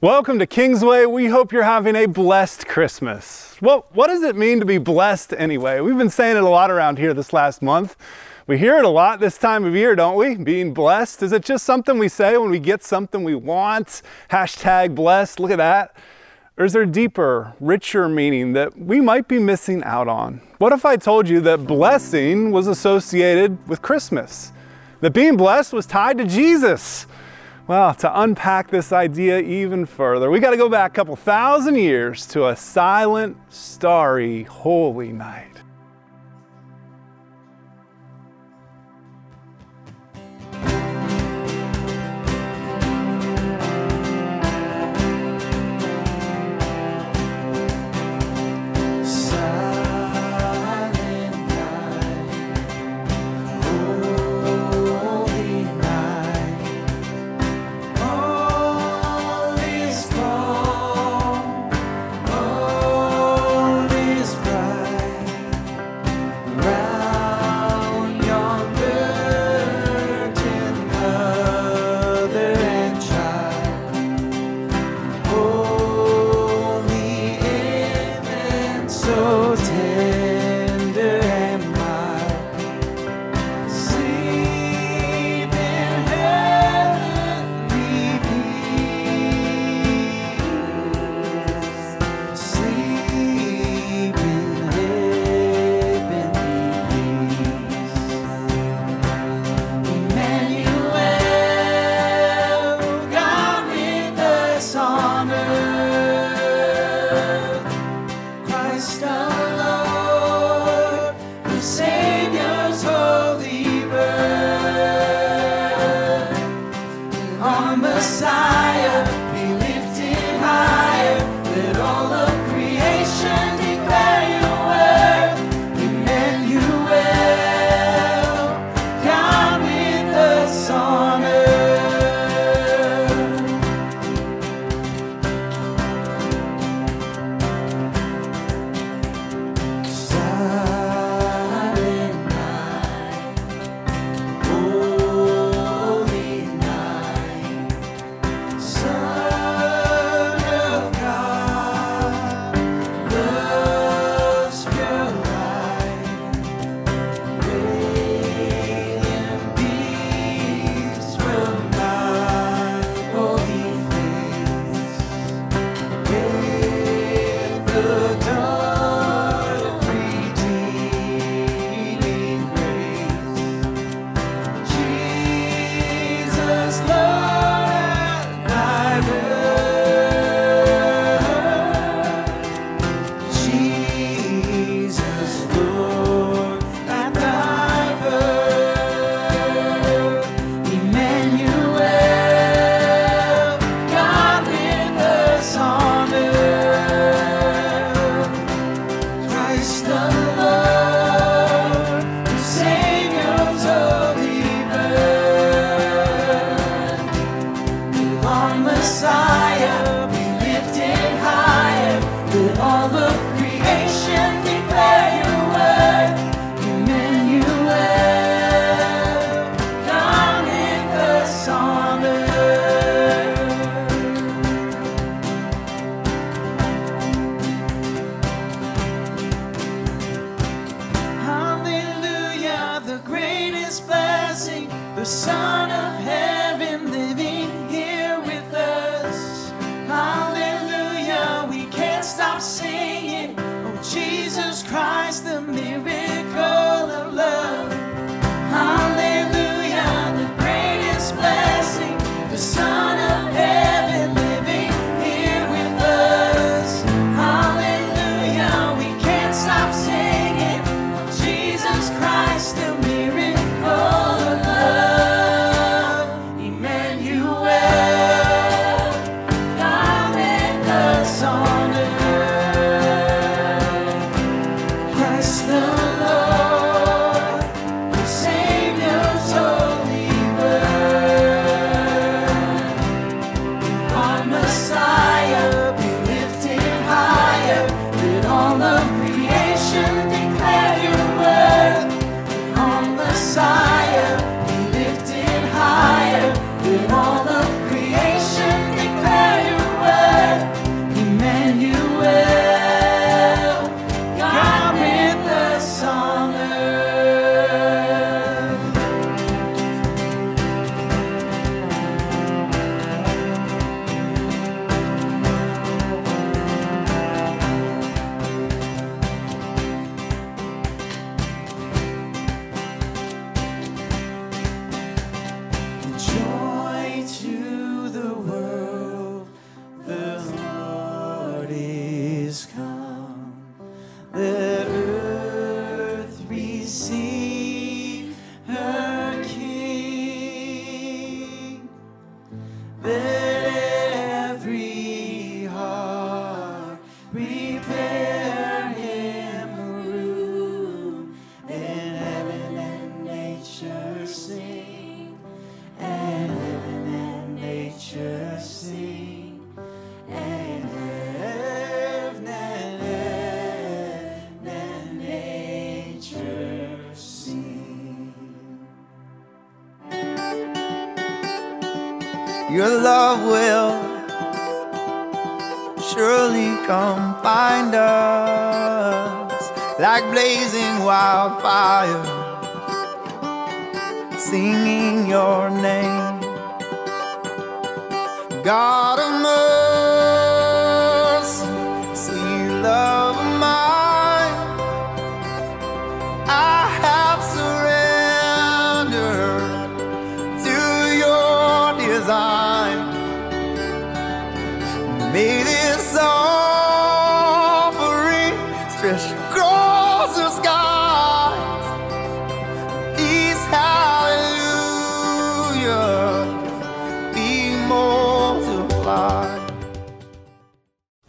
Welcome to Kingsway. We hope you're having a blessed Christmas. Well, what does it mean to be blessed anyway? We've been saying it a lot around here this last month. We hear it a lot this time of year, don't we? Being blessed. Is it just something we say when we get something we want? Hashtag blessed, look at that. Or is there deeper, richer meaning that we might be missing out on? What if I told you that blessing was associated with Christmas? That being blessed was tied to Jesus? Well, to unpack this idea even further, we got to go back a couple thousand years to a silent, starry, holy night.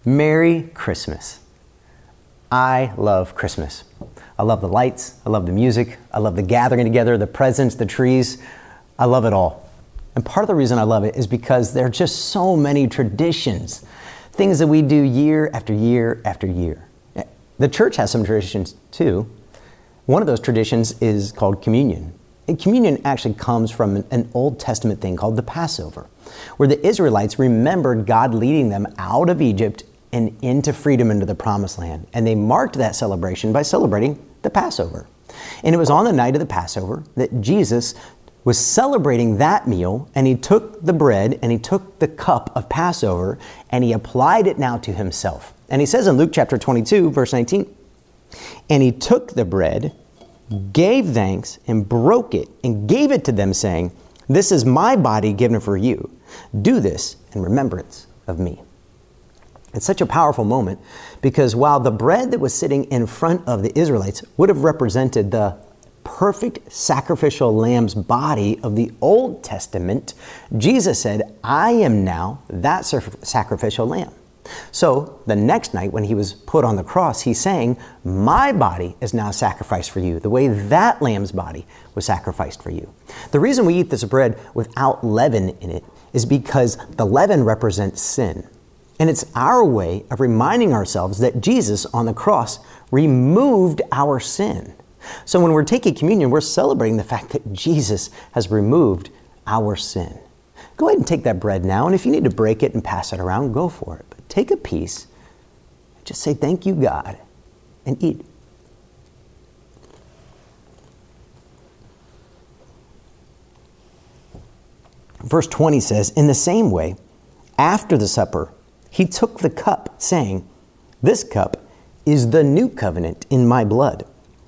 Merry Christmas. I love Christmas. I love the lights, I love the music, I love the gathering together, the presents, the trees. I love it all. And part of the reason I love it is because there are just so many traditions, things that we do year after year after year. The church has some traditions too. One of those traditions is called communion. And communion actually comes from an- Old Testament thing called the Passover, where the Israelites remembered God leading them out of Egypt and into freedom into the promised land. And they marked that celebration by celebrating the Passover. And it was on the night of the Passover that Jesus was celebrating that meal and he took the bread and he took the cup of Passover and he applied it now to himself. And he says in Luke chapter 22, verse 19, and he took the bread, gave thanks, and broke it, and gave it to them, saying, This is my body given for you. Do this in remembrance of me. It's such a powerful moment because while the bread that was sitting in front of the Israelites would have represented the perfect sacrificial lamb's body of the Old Testament, Jesus said, I am now that sacrificial lamb. So the next night, when he was put on the cross, he's saying, My body is now sacrificed for you, the way that lamb's body was sacrificed for you. The reason we eat this bread without leaven in it is because the leaven represents sin. And it's our way of reminding ourselves that Jesus on the cross removed our sin. So when we're taking communion, we're celebrating the fact that Jesus has removed our sin. Go ahead and take that bread now, and if you need to break it and pass it around, go for it. But take a piece, just say, Thank you, God, and eat. Verse 20 says, In the same way, after the supper, he took the cup, saying, This cup is the new covenant in my blood,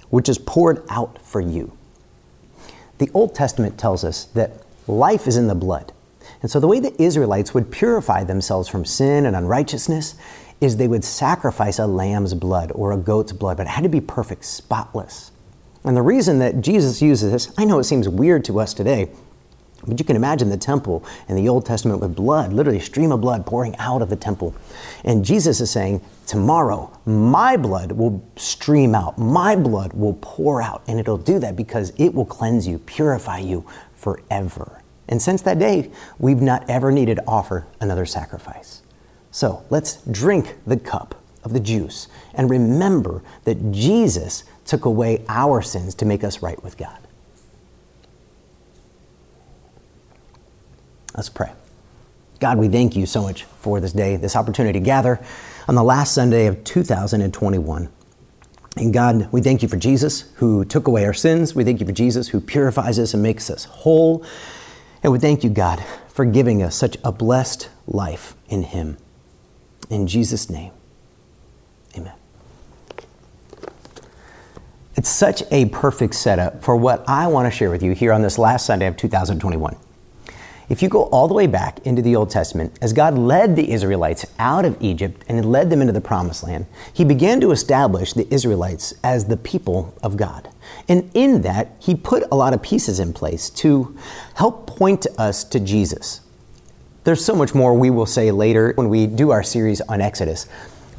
which is poured out for you. The Old Testament tells us that life is in the blood. And so the way the Israelites would purify themselves from sin and unrighteousness is they would sacrifice a lamb's blood or a goat's blood, but it had to be perfect, spotless. And the reason that Jesus uses this, I know it seems weird to us today, but you can imagine the temple in the Old Testament with blood, literally a stream of blood pouring out of the temple. And Jesus is saying, Tomorrow, my blood will stream out, my blood will pour out, and it'll do that because it will cleanse you, purify you forever. And since that day, we've not ever needed to offer another sacrifice. So let's drink the cup of the juice and remember that Jesus took away our sins to make us right with God. Let's pray. God, we thank you so much for this day, this opportunity to gather on the last Sunday of 2021. And God, we thank you for Jesus who took away our sins. We thank you for Jesus who purifies us and makes us whole. And we thank you, God, for giving us such a blessed life in Him. In Jesus' name, amen. It's such a perfect setup for what I want to share with you here on this last Sunday of 2021. If you go all the way back into the Old Testament, as God led the Israelites out of Egypt and led them into the promised land, He began to establish the Israelites as the people of God. And in that, He put a lot of pieces in place to help point us to Jesus. There's so much more we will say later when we do our series on Exodus.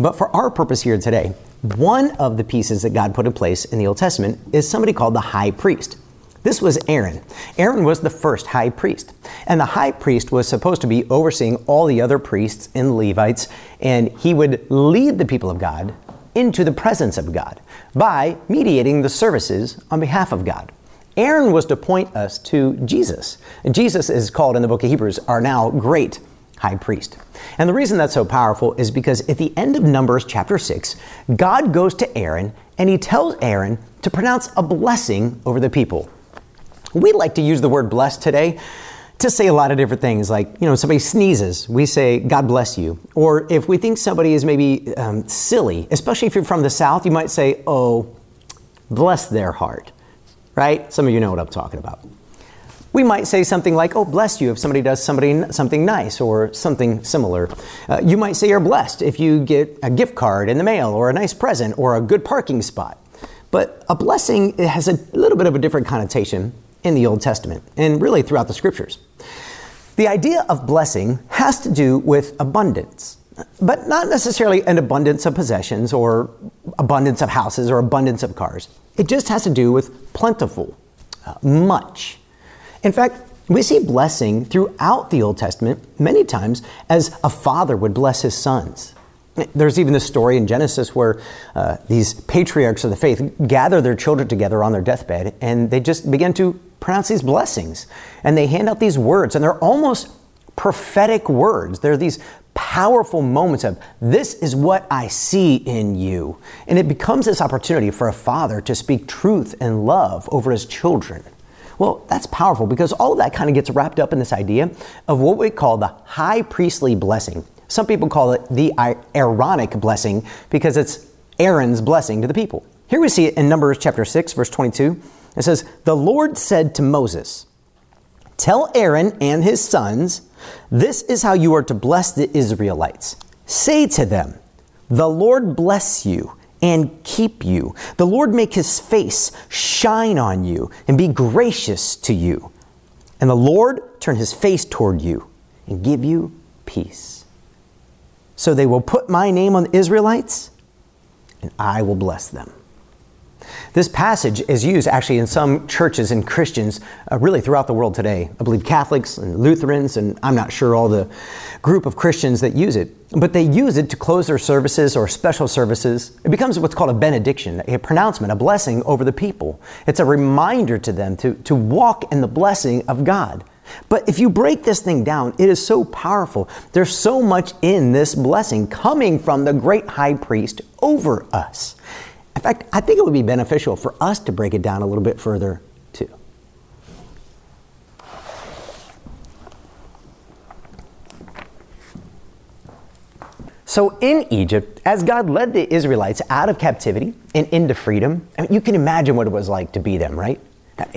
But for our purpose here today, one of the pieces that God put in place in the Old Testament is somebody called the high priest. This was Aaron. Aaron was the first high priest. And the high priest was supposed to be overseeing all the other priests and Levites, and he would lead the people of God into the presence of God by mediating the services on behalf of God. Aaron was to point us to Jesus. And Jesus is called in the book of Hebrews our now great high priest. And the reason that's so powerful is because at the end of Numbers chapter 6, God goes to Aaron and he tells Aaron to pronounce a blessing over the people. We like to use the word blessed today to say a lot of different things. Like, you know, somebody sneezes, we say, God bless you. Or if we think somebody is maybe um, silly, especially if you're from the South, you might say, oh, bless their heart, right? Some of you know what I'm talking about. We might say something like, oh, bless you if somebody does somebody something nice or something similar. Uh, you might say you're blessed if you get a gift card in the mail or a nice present or a good parking spot. But a blessing has a little bit of a different connotation in the Old Testament and really throughout the scriptures. The idea of blessing has to do with abundance, but not necessarily an abundance of possessions or abundance of houses or abundance of cars. It just has to do with plentiful, uh, much. In fact, we see blessing throughout the Old Testament many times as a father would bless his sons. There's even this story in Genesis where uh, these patriarchs of the faith gather their children together on their deathbed and they just begin to pronounce these blessings. And they hand out these words, and they're almost prophetic words. They're these powerful moments of, This is what I see in you. And it becomes this opportunity for a father to speak truth and love over his children. Well, that's powerful because all of that kind of gets wrapped up in this idea of what we call the high priestly blessing. Some people call it the Aaronic blessing because it's Aaron's blessing to the people. Here we see it in Numbers chapter 6, verse 22. It says, The Lord said to Moses, Tell Aaron and his sons, this is how you are to bless the Israelites. Say to them, The Lord bless you and keep you. The Lord make his face shine on you and be gracious to you. And the Lord turn his face toward you and give you peace. So they will put my name on the Israelites, and I will bless them. This passage is used actually in some churches and Christians uh, really throughout the world today. I believe Catholics and Lutherans, and I'm not sure all the group of Christians that use it, but they use it to close their services or special services. It becomes what's called a benediction, a pronouncement, a blessing over the people. It's a reminder to them to, to walk in the blessing of God. But if you break this thing down, it is so powerful. There's so much in this blessing coming from the great high priest over us. In fact, I think it would be beneficial for us to break it down a little bit further, too. So, in Egypt, as God led the Israelites out of captivity and into freedom, you can imagine what it was like to be them, right?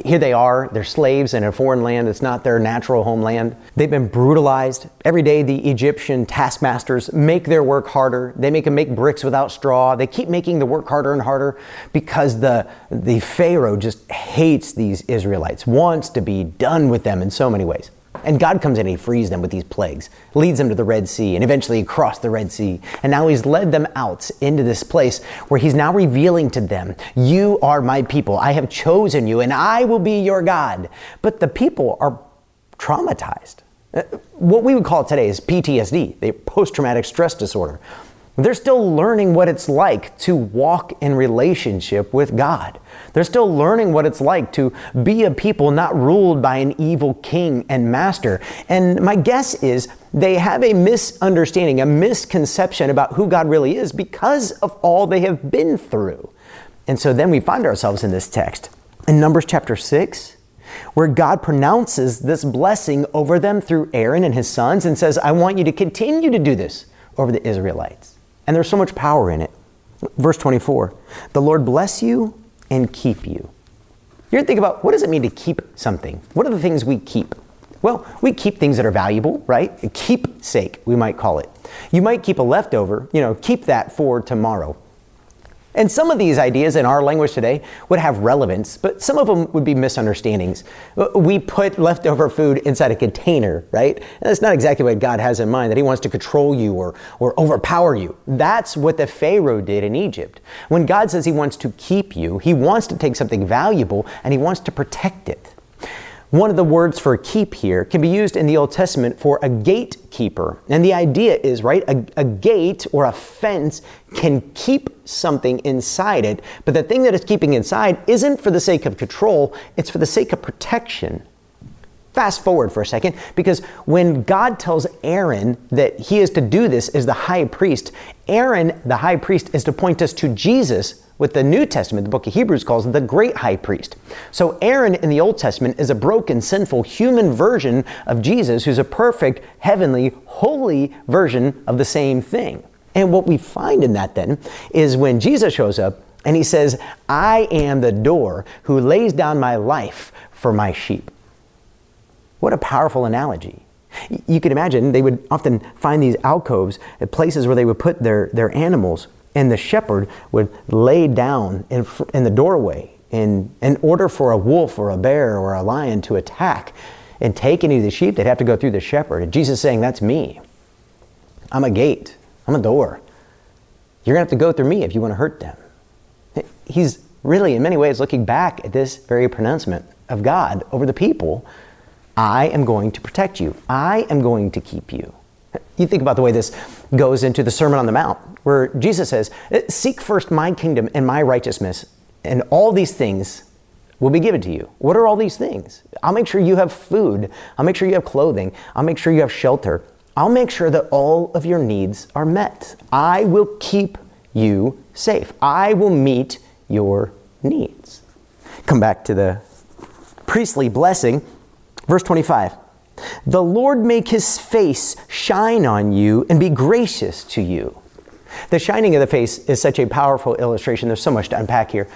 Here they are, they're slaves in a foreign land. It's not their natural homeland. They've been brutalized. Every day, the Egyptian taskmasters make their work harder. They make them make bricks without straw. They keep making the work harder and harder because the, the Pharaoh just hates these Israelites, wants to be done with them in so many ways. And God comes in and he frees them with these plagues, leads them to the Red Sea, and eventually across the Red Sea. And now he's led them out into this place where he's now revealing to them, You are my people. I have chosen you, and I will be your God. But the people are traumatized. Uh, what we would call today is PTSD, the post traumatic stress disorder. They're still learning what it's like to walk in relationship with God. They're still learning what it's like to be a people not ruled by an evil king and master. And my guess is they have a misunderstanding, a misconception about who God really is because of all they have been through. And so then we find ourselves in this text in Numbers chapter 6 where God pronounces this blessing over them through Aaron and his sons and says, I want you to continue to do this over the Israelites. And there's so much power in it. Verse 24 The Lord bless you and keep you. You're going to think about what does it mean to keep something? What are the things we keep? Well, we keep things that are valuable, right? A keepsake, we might call it. You might keep a leftover, you know, keep that for tomorrow. And some of these ideas in our language today would have relevance, but some of them would be misunderstandings. Uh, we put leftover food inside a container, right? And that's not exactly what God has in mind, that He wants to control you or, or overpower you. That's what the Pharaoh did in Egypt. When God says He wants to keep you, He wants to take something valuable and He wants to protect it. One of the words for keep here can be used in the Old Testament for a gatekeeper. And the idea is, right, a, a, gate or a fence can keep something inside it, but the thing that it's keeping inside isn't for the sake of control, it's for the sake of protection. Fast forward for a second, because when God tells Aaron that he is to do this as the high priest, Aaron, the high priest, is to point us to Jesus, with the New Testament, the book of Hebrews calls the great high priest. So Aaron in the Old Testament is a broken, sinful, human version of Jesus, who's a perfect, heavenly, holy version of the same thing. And what we find in that then is when Jesus shows up and he says, I am the door who lays down my life for my sheep. What a powerful analogy. You can imagine they would often find these alcoves at places where they would put their, their animals and the shepherd would lay down in, in the doorway in, in order for a wolf or a bear or a lion to attack and take any of the sheep, they'd have to go through the shepherd. And Jesus saying, That's me. I'm a gate, I'm a door. You're going to have to go through me if you want to hurt them. He's really, in many ways, looking back at this very pronouncement of God over the people. I am going to protect you, I am going to keep you. You think about the way this goes into the Sermon on the Mount, where Jesus says, Seek first my kingdom and my righteousness, and all these things will be given to you. What are all these things? I'll make sure you have food. I'll make sure you have clothing. I'll make sure you have shelter. I'll make sure that all of your needs are met. I will keep you safe. I will meet your needs. Come back to the priestly blessing, verse 25. The Lord make his face shine on you and be gracious to you. The shining of the face is such a powerful illustration. There's so much to unpack here.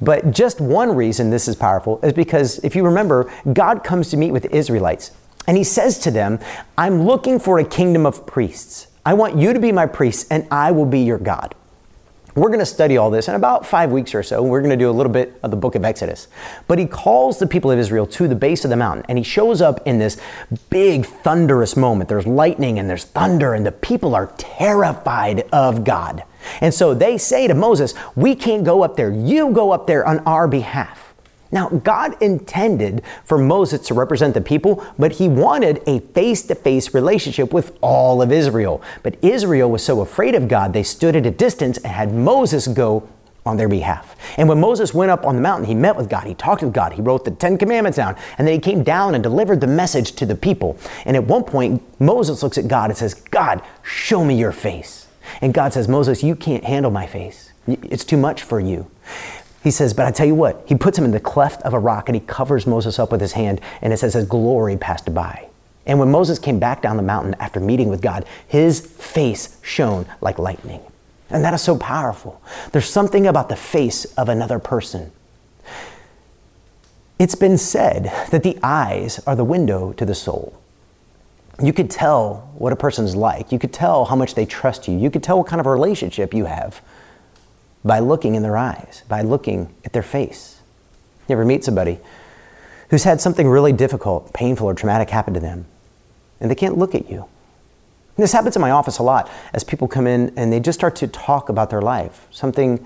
But just one reason this is powerful is because if you remember, God comes to meet with the Israelites and he says to them, I'm looking for a kingdom of priests. I want you to be my priests and I will be your God. We're going to study all this in about five weeks or so. We're going to do a little bit of the book of Exodus. But he calls the people of Israel to the base of the mountain, and he shows up in this big thunderous moment. There's lightning and there's thunder, and the people are terrified of God. And so they say to Moses, We can't go up there. You go up there on our behalf. Now, God intended for Moses to represent the people, but he wanted a face to face relationship with all of Israel. But Israel was so afraid of God, they stood at a distance and had Moses go on their behalf. And when Moses went up on the mountain, he met with God, he talked with God, he wrote the Ten Commandments down, and then he came down and delivered the message to the people. And at one point, Moses looks at God and says, God, show me your face. And God says, Moses, you can't handle my face. It's too much for you. He says, But I tell you what, he puts him in the cleft of a rock and he covers Moses up with his hand, and it says his glory passed by. And when Moses came back down the mountain after meeting with God, his face shone like lightning. And that is so powerful. There's something about the face of another person. It's been said that the eyes are the window to the soul. You could tell what a person's like. You could tell how much they trust you. You could tell what kind of relationship you have by looking in their eyes, by looking at their face. You ever meet somebody who's had something really difficult, painful, or traumatic happen to them, and they can't look at you? And this happens in my office a lot as people come in and they just start to talk about their life, something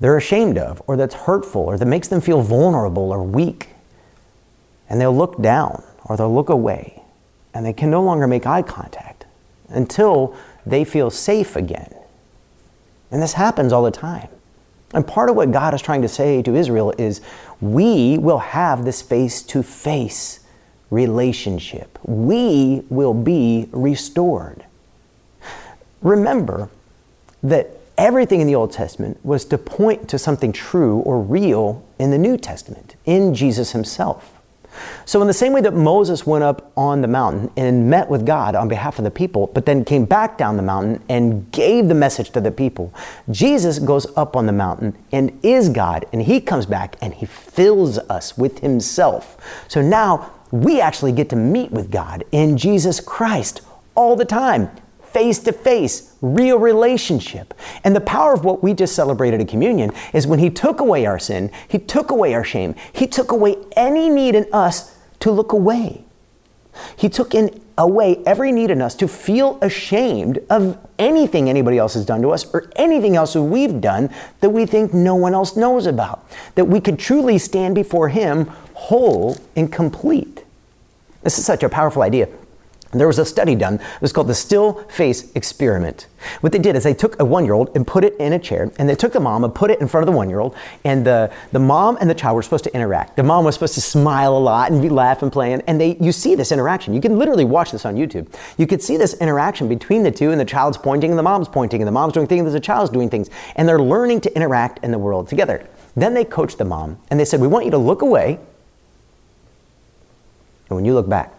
they're ashamed of, or that's hurtful, or that makes them feel vulnerable or weak. And they'll look down or they'll look away, and they can no longer make eye contact until they feel safe again and this happens all the time. And part of what God is trying to say to Israel is we will have this face to face relationship. We will be restored. Remember that everything in the Old Testament was to point to something true or real in the New Testament, in Jesus Himself. So, in the same way that Moses went up on the mountain and met with God on behalf of the people, but then came back down the mountain and gave the message to the people, Jesus goes up on the mountain and is God, and he comes back and he fills us with himself. So now we actually get to meet with God in Jesus Christ all the time face to face, real relationship. And the power of what we just celebrated at communion is when He took away our sin, He took away our shame, He took away any need in us to look away. He took in away every need in us to feel ashamed of anything anybody else has done to us or anything else that we've done that we think no one else knows about. That we could truly stand before Him whole and complete. This is such a powerful idea. There was a study done. It was called the still face experiment. What they did is they took a one year old and put it in a chair, and they took the mom and put it in front of the one year old, and the, the mom and the child were supposed to interact. The mom was supposed to smile a lot and be laughing, and playing, and they you see this interaction. You can literally watch this on YouTube. You could see this interaction between the two, and the child's pointing and the mom's pointing, and the mom's doing things, and the child's doing things, and they're learning to interact in the world together. Then they coached the mom, and they said, We want you to look away, and when you look back,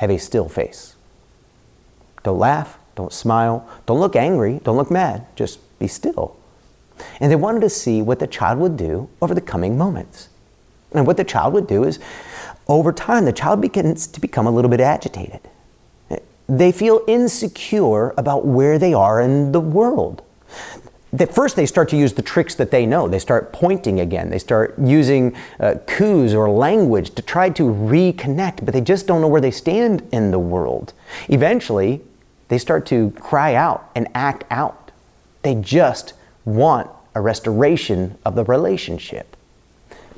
have a still face. Don't laugh, don't smile, don't look angry, don't look mad, just be still. And they wanted to see what the child would do over the coming moments. And what the child would do is, over time, the child begins to become a little bit agitated. They feel insecure about where they are in the world that first they start to use the tricks that they know. They start pointing again. They start using uh, coups or language to try to reconnect, but they just don't know where they stand in the world. Eventually, they start to cry out and act out. They just want a restoration of the relationship.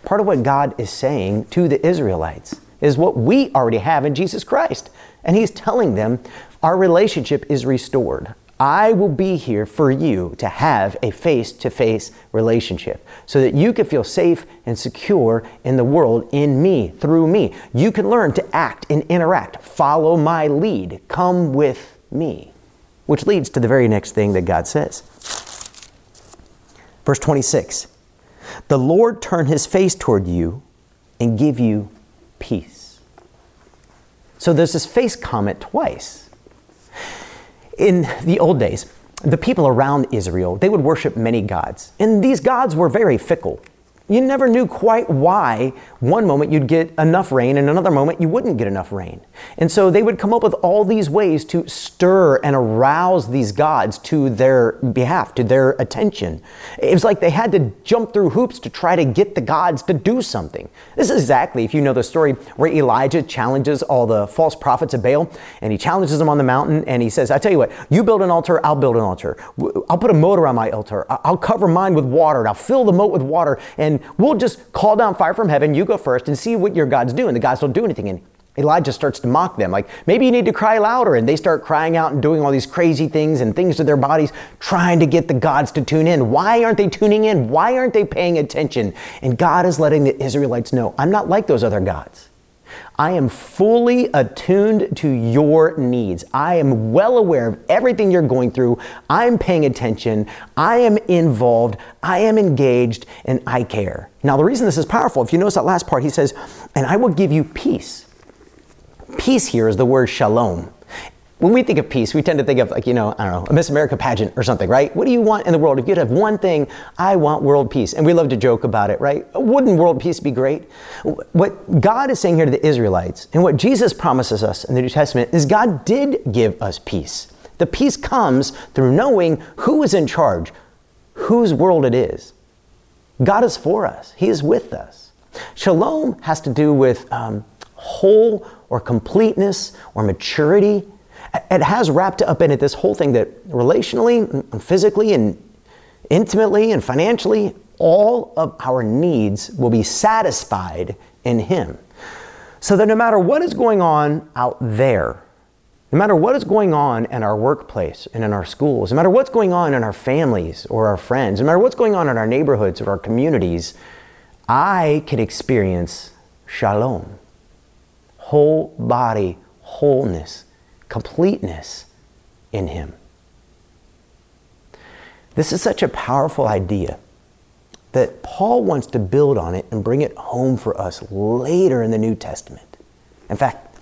Part of what God is saying to the Israelites is what we already have in Jesus Christ. And He's telling them our relationship is restored. I will be here for you to have a face to face relationship so that you can feel safe and secure in the world in me, through me. You can learn to act and interact. Follow my lead. Come with me. Which leads to the very next thing that God says. Verse 26 The Lord turn his face toward you and give you peace. So there's this face comment twice in the old days, the people around Israel, they would worship many gods. And these gods were very fickle you never knew quite why one moment you'd get enough rain and another moment you wouldn't get enough rain. And so they would come up with all these ways to stir and arouse these gods to their behalf, to their attention. It was like they had to jump through hoops to try to get the gods to do something. This is exactly, if you know the story, where Elijah challenges all the false prophets of Baal and he challenges them on the mountain and he says, I tell you what, you build an altar, I'll build an altar. I'll put a moat around my altar. I'll cover mine with water and I'll fill the moat with water and we'll just call down fire from heaven. You go first and see what your God's doing. The gods don't do anything. And Elijah starts to mock them, like, maybe you need to cry louder. And they start crying out and doing all these crazy things and things to their bodies, trying to get the gods to tune in. Why aren't they tuning in? Why aren't they paying attention? And God is letting the Israelites know, I'm not like those other gods. I am fully attuned to your needs. I am well aware of everything you're going through. I'm paying attention. I am involved. I am engaged and I care. Now, the reason this is powerful, if you notice that last part, he says, and I will give you peace. Peace here is the word shalom when we think of peace, we tend to think of like, you know, I don't know, a Miss America pageant or something, right? What do you want in the world? If you'd have one thing, I want world peace. And we love to joke about it, right? Wouldn't world peace be great? What God is saying here to the Israelites and what Jesus promises us in the New Testament is God did give us peace. The peace comes through knowing who is in charge, whose world it is. God is for us, He is with us. Shalom has to do with um, whole or completeness or maturity it has wrapped up in it this whole thing that relationally and physically and intimately and financially, all of our needs will be satisfied in Him. So that no matter what is going on out there, no matter what is going on in our workplace and in our schools, no matter what's going on in our families or our friends, no matter what's going on in our neighborhoods or our communities, I can experience shalom, whole body wholeness completeness in Him. This is such a powerful idea that Paul wants to build on it and bring it home for us later in the New Testament. In fact,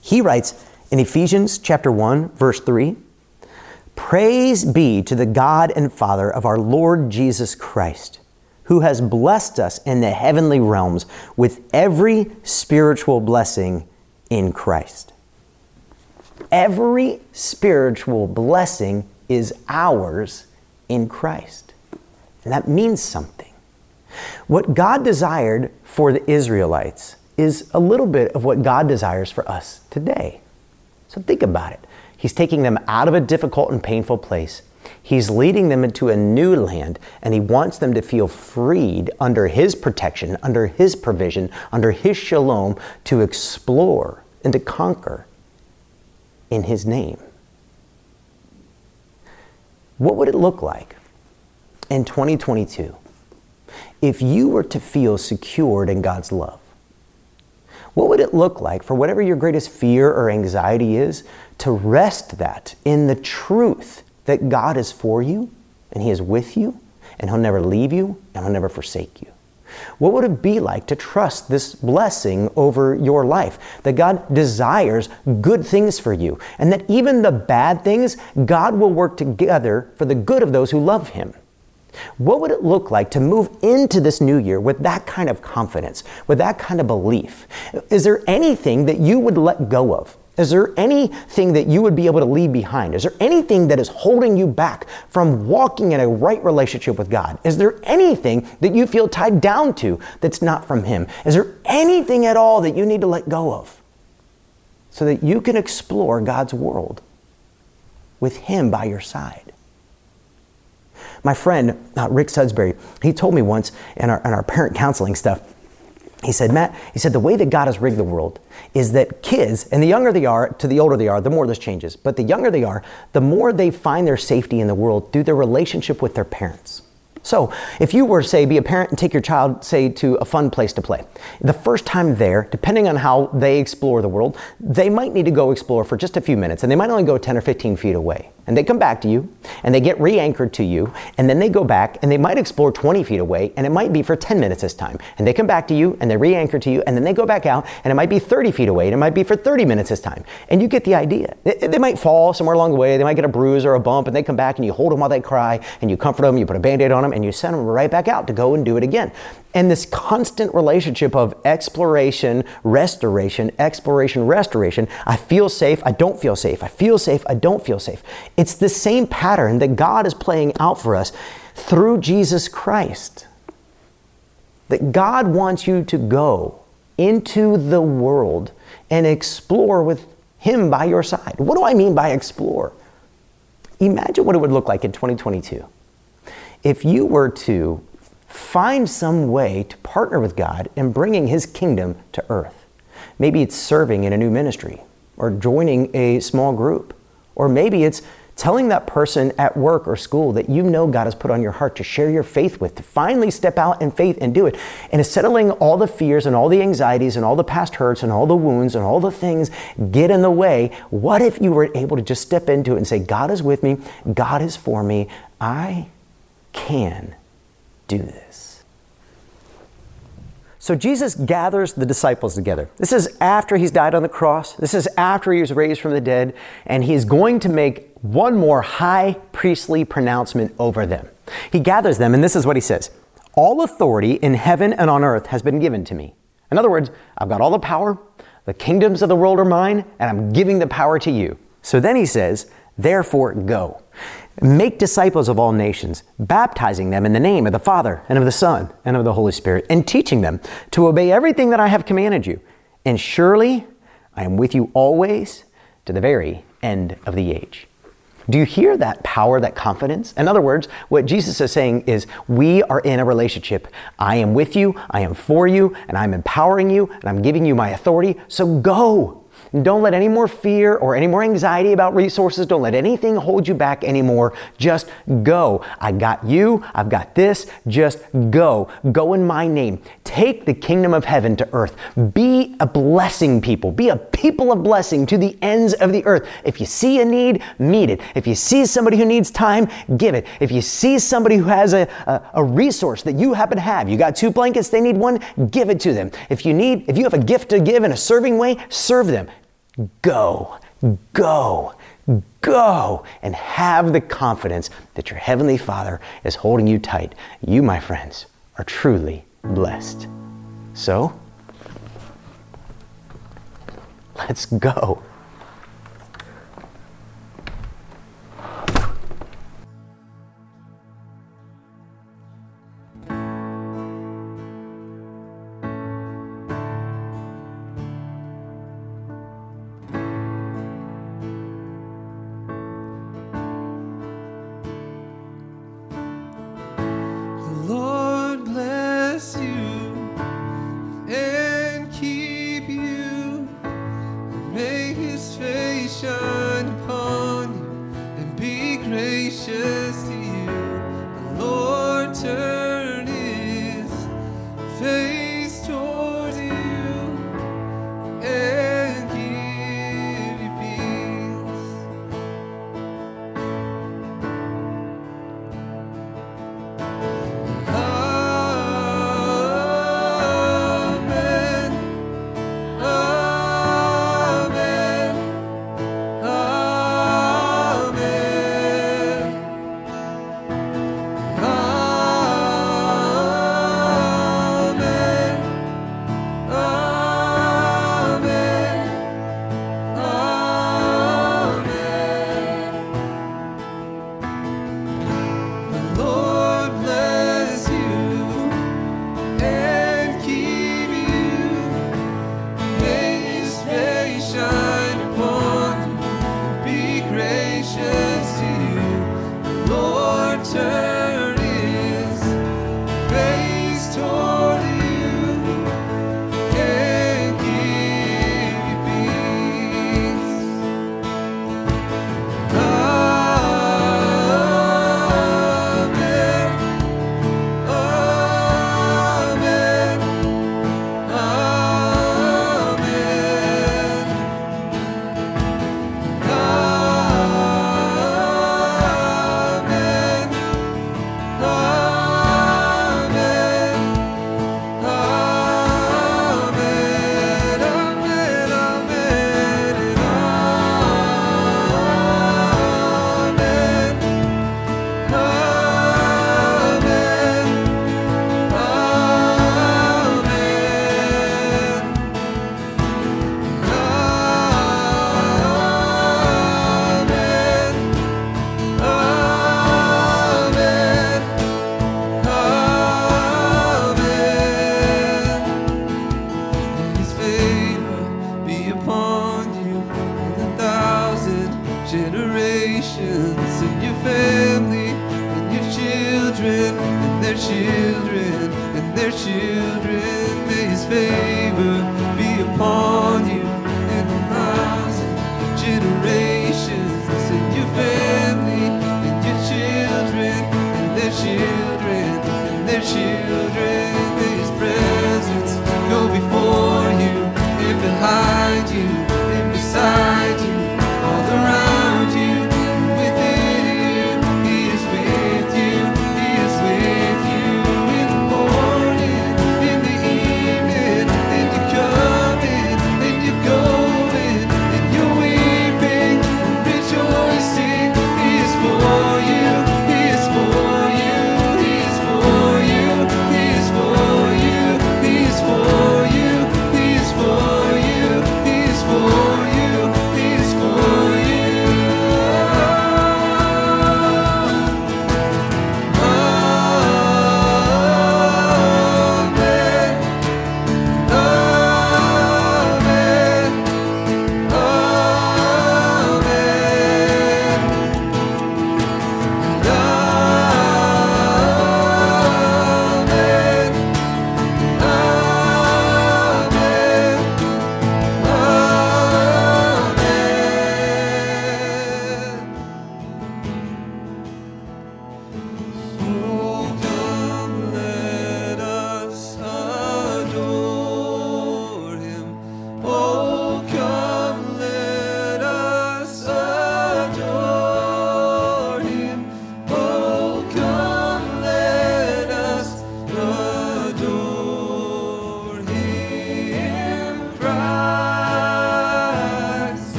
he writes in Ephesians chapter 1 verse 3, Praise be to the God and Father of our Lord Jesus Christ, who has blessed us in the heavenly realms with every spiritual blessing in Christ. Every spiritual blessing is ours in Christ. And that means something. What God desired for the Israelites is a little bit of what God desires for us today. So think about it. He's taking them out of a difficult and painful place. He's leading them into a new land, and He wants them to feel freed under His protection, under His provision, under His shalom to explore and to conquer in His name. What would it look like in 2022 if you were to feel secured in God's love? What would it look like for whatever your greatest fear or anxiety is to rest that in the truth that God is for you and He is with you and He'll never leave you and He'll never forsake you? What would it be like to trust this blessing over your life? That God desires good things for you, and that even the bad things, God will work together for the good of those who love Him. What would it look like to move into this new year with that kind of confidence, with that kind of belief? Is there anything that you would let go of? Is there anything that you would be able to leave behind? Is there anything that is holding you back from walking in a right relationship with God? Is there anything that you feel tied down to that's not from Him? Is there anything at all that you need to let go of so that you can explore God's world with Him by your side? My friend, uh, Rick Sudsbury, he told me once in our, in our parent counseling stuff, he said, Matt, he said, the way that God has rigged the world is that kids, and the younger they are, to the older they are, the more this changes, but the younger they are, the more they find their safety in the world through their relationship with their parents. So, if you were, say, be a parent and take your child, say, to a fun place to play, the first time there, depending on how they explore the world, they might need to go explore for just a few minutes, and they might only go 10 or 15 feet away and they come back to you and they get re-anchored to you and then they go back and they might explore 20 feet away and it might be for 10 minutes this time. And they come back to you and they re-anchor to you and then they go back out and it might be 30 feet away and it might be for 30 minutes this time. And you get the idea. They, they might fall somewhere along the way they might get a bruise or a bump and they come back and you hold them while they cry and you comfort them you put a band-aid on them and you send them right back out to go and do it again and this constant relationship of exploration, restoration, exploration, restoration. I feel safe, I don't feel safe. I feel safe, I don't feel safe. It's the same pattern that God is playing out for us through Jesus Christ. That God wants you to go into the world and explore with Him by your side. What do I mean by explore? Imagine what it would look like in 2022 if you were to find some way to partner with God in bringing His kingdom to earth. Maybe it's serving in a new ministry, or joining a small group, or maybe it's telling that person at work or school that you know God has put on your heart to share your faith with, to finally step out in faith and do it. And it's settling all the fears and all the anxieties and all the past hurts and all the wounds and all the things get in the way. What if you were able to just step into it and say, God is with me, God is for me, I can do this. So Jesus gathers the disciples together. This is after he's died on the cross. This is after he was raised from the dead. And he's going to make one more high priestly pronouncement over them. He gathers them, and this is what he says All authority in heaven and on earth has been given to me. In other words, I've got all the power, the kingdoms of the world are mine, and I'm giving the power to you. So then he says, Therefore, go. Make disciples of all nations, baptizing them in the name of the Father and of the Son and of the Holy Spirit, and teaching them to obey everything that I have commanded you. And surely I am with you always to the very end of the age. Do you hear that power, that confidence? In other words, what Jesus is saying is, we are in a relationship. I am with you, I am for you, and I'm empowering you, and I'm giving you my authority. So go. Don't let any more fear or any more anxiety about resources, don't let anything hold you back anymore. Just go. I got you. I've got this. Just go. Go in my name. Take the kingdom of heaven to earth. Be a blessing people. Be a people of blessing to the ends of the earth. If you see a need, meet it. If you see somebody who needs time, give it. If you see somebody who has a, a, a resource that you happen to have, you got two blankets, they need one, give it to them. If you need, if you have a gift to give in a serving way, serve them. Go, go, go, and have the confidence that your Heavenly Father is holding you tight. You, my friends, are truly blessed. So, let's go.